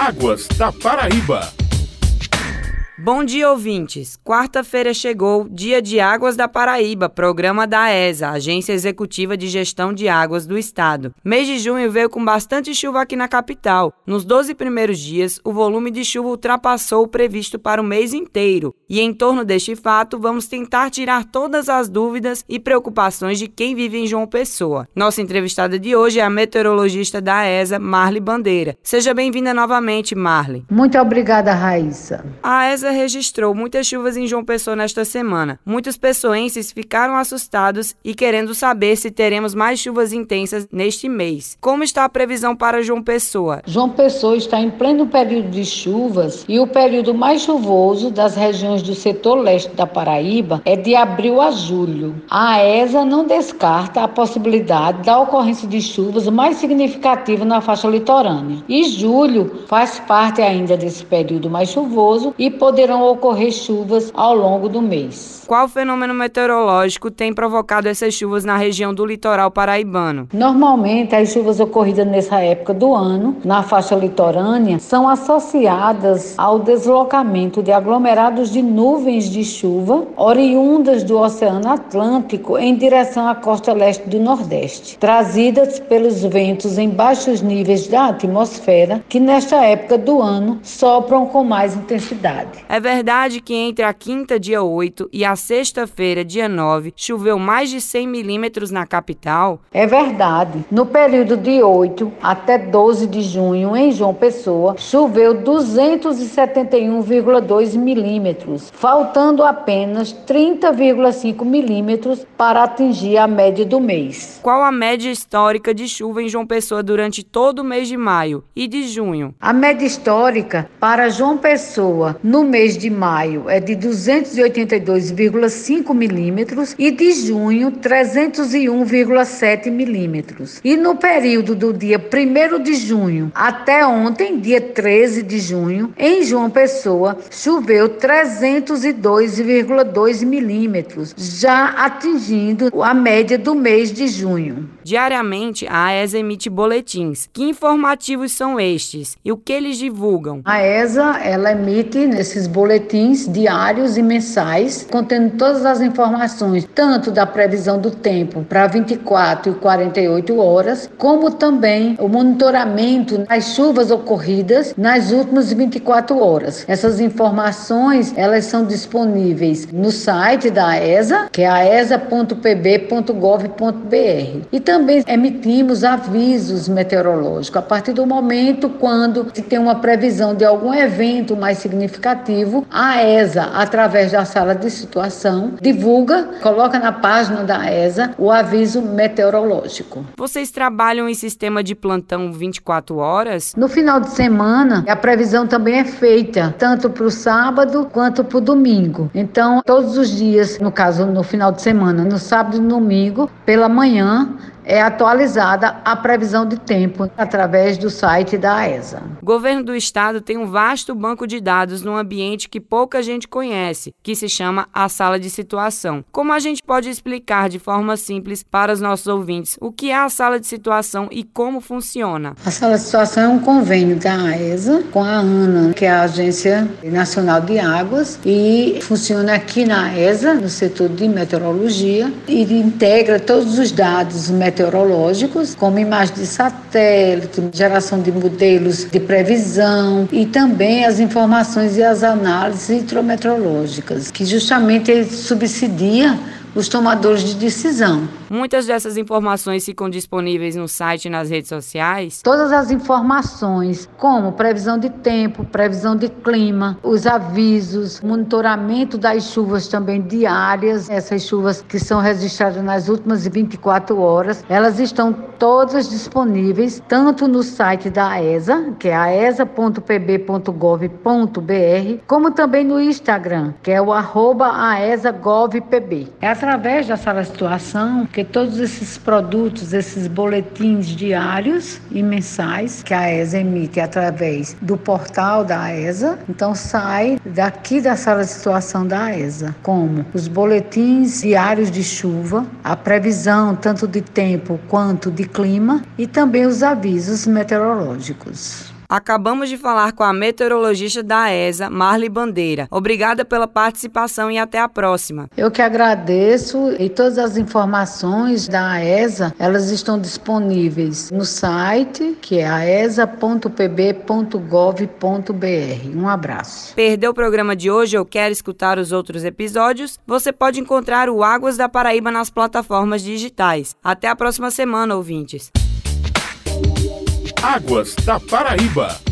Águas da Paraíba. Bom dia, ouvintes. Quarta-feira chegou, Dia de Águas da Paraíba, programa da ESA, Agência Executiva de Gestão de Águas do Estado. Mês de junho veio com bastante chuva aqui na capital. Nos 12 primeiros dias, o volume de chuva ultrapassou o previsto para o mês inteiro. E em torno deste fato, vamos tentar tirar todas as dúvidas e preocupações de quem vive em João Pessoa. Nossa entrevistada de hoje é a meteorologista da ESA, Marli Bandeira. Seja bem-vinda novamente, Marli. Muito obrigada, Raíssa. A ESA registrou muitas chuvas em João Pessoa nesta semana. Muitos pessoenses ficaram assustados e querendo saber se teremos mais chuvas intensas neste mês. Como está a previsão para João Pessoa? João Pessoa está em pleno período de chuvas e o período mais chuvoso das regiões do setor leste da Paraíba é de abril a julho. A ESA não descarta a possibilidade da ocorrência de chuvas mais significativa na faixa litorânea. E julho faz parte ainda desse período mais chuvoso e poderá poderão ocorrer chuvas ao longo do mês. Qual fenômeno meteorológico tem provocado essas chuvas na região do litoral paraibano? Normalmente, as chuvas ocorridas nessa época do ano, na faixa litorânea, são associadas ao deslocamento de aglomerados de nuvens de chuva oriundas do Oceano Atlântico em direção à costa leste do Nordeste, trazidas pelos ventos em baixos níveis da atmosfera, que nesta época do ano sopram com mais intensidade. É verdade que entre a quinta, dia 8, e a sexta-feira, dia 9, choveu mais de 100 milímetros na capital? É verdade. No período de 8 até 12 de junho, em João Pessoa, choveu 271,2 milímetros, faltando apenas 30,5 milímetros para atingir a média do mês. Qual a média histórica de chuva em João Pessoa durante todo o mês de maio e de junho? A média histórica para João Pessoa no mês mês de maio é de 282,5 milímetros e de junho 301,7 milímetros. E no período do dia 1 de junho até ontem, dia 13 de junho, em João Pessoa, choveu 302,2 milímetros, já atingindo a média do mês de junho. Diariamente, a AESA emite boletins. Que informativos são estes e o que eles divulgam? A ESA, ela emite nesses boletins diários e mensais, contendo todas as informações, tanto da previsão do tempo para 24 e 48 horas, como também o monitoramento das chuvas ocorridas nas últimas 24 horas. Essas informações, elas são disponíveis no site da ESA, que é aesa.pb.gov.br. E também emitimos avisos meteorológicos a partir do momento quando se tem uma previsão de algum evento mais significativo a ESA, através da sala de situação, divulga, coloca na página da ESA o aviso meteorológico. Vocês trabalham em sistema de plantão 24 horas? No final de semana, a previsão também é feita, tanto para o sábado quanto para o domingo. Então, todos os dias, no caso, no final de semana, no sábado e no domingo, pela manhã, é atualizada a previsão de tempo através do site da ESA. O governo do estado tem um vasto banco de dados num ambiente que pouca gente conhece, que se chama a sala de situação. Como a gente pode explicar de forma simples para os nossos ouvintes o que é a sala de situação e como funciona? A sala de situação é um convênio da ESA com a ANA, que é a Agência Nacional de Águas, e funciona aqui na ESA, no setor de meteorologia, e integra todos os dados meteorológicos meteorológicos, como imagem de satélite, geração de modelos de previsão e também as informações e as análises hidrometeorológicas, que justamente subsidia os tomadores de decisão. Muitas dessas informações ficam disponíveis no site e nas redes sociais. Todas as informações, como previsão de tempo, previsão de clima, os avisos, monitoramento das chuvas também diárias, essas chuvas que são registradas nas últimas 24 horas, elas estão todas disponíveis tanto no site da ESA, que é aesa.pb.gov.br, como também no Instagram, que é o arroba aesagovpb. É através da sala de situação que todos esses produtos, esses boletins diários e mensais que a ESA emite através do portal da ESA, então sai daqui da sala de situação da ESA, como os boletins diários de chuva, a previsão tanto de tempo quanto de clima e também os avisos meteorológicos. Acabamos de falar com a meteorologista da ESA, Marli Bandeira. Obrigada pela participação e até a próxima. Eu que agradeço e todas as informações da ESA, elas estão disponíveis no site, que é aesa.pb.gov.br. Um abraço. Perdeu o programa de hoje ou quer escutar os outros episódios? Você pode encontrar o Águas da Paraíba nas plataformas digitais. Até a próxima semana, ouvintes. Águas da Paraíba.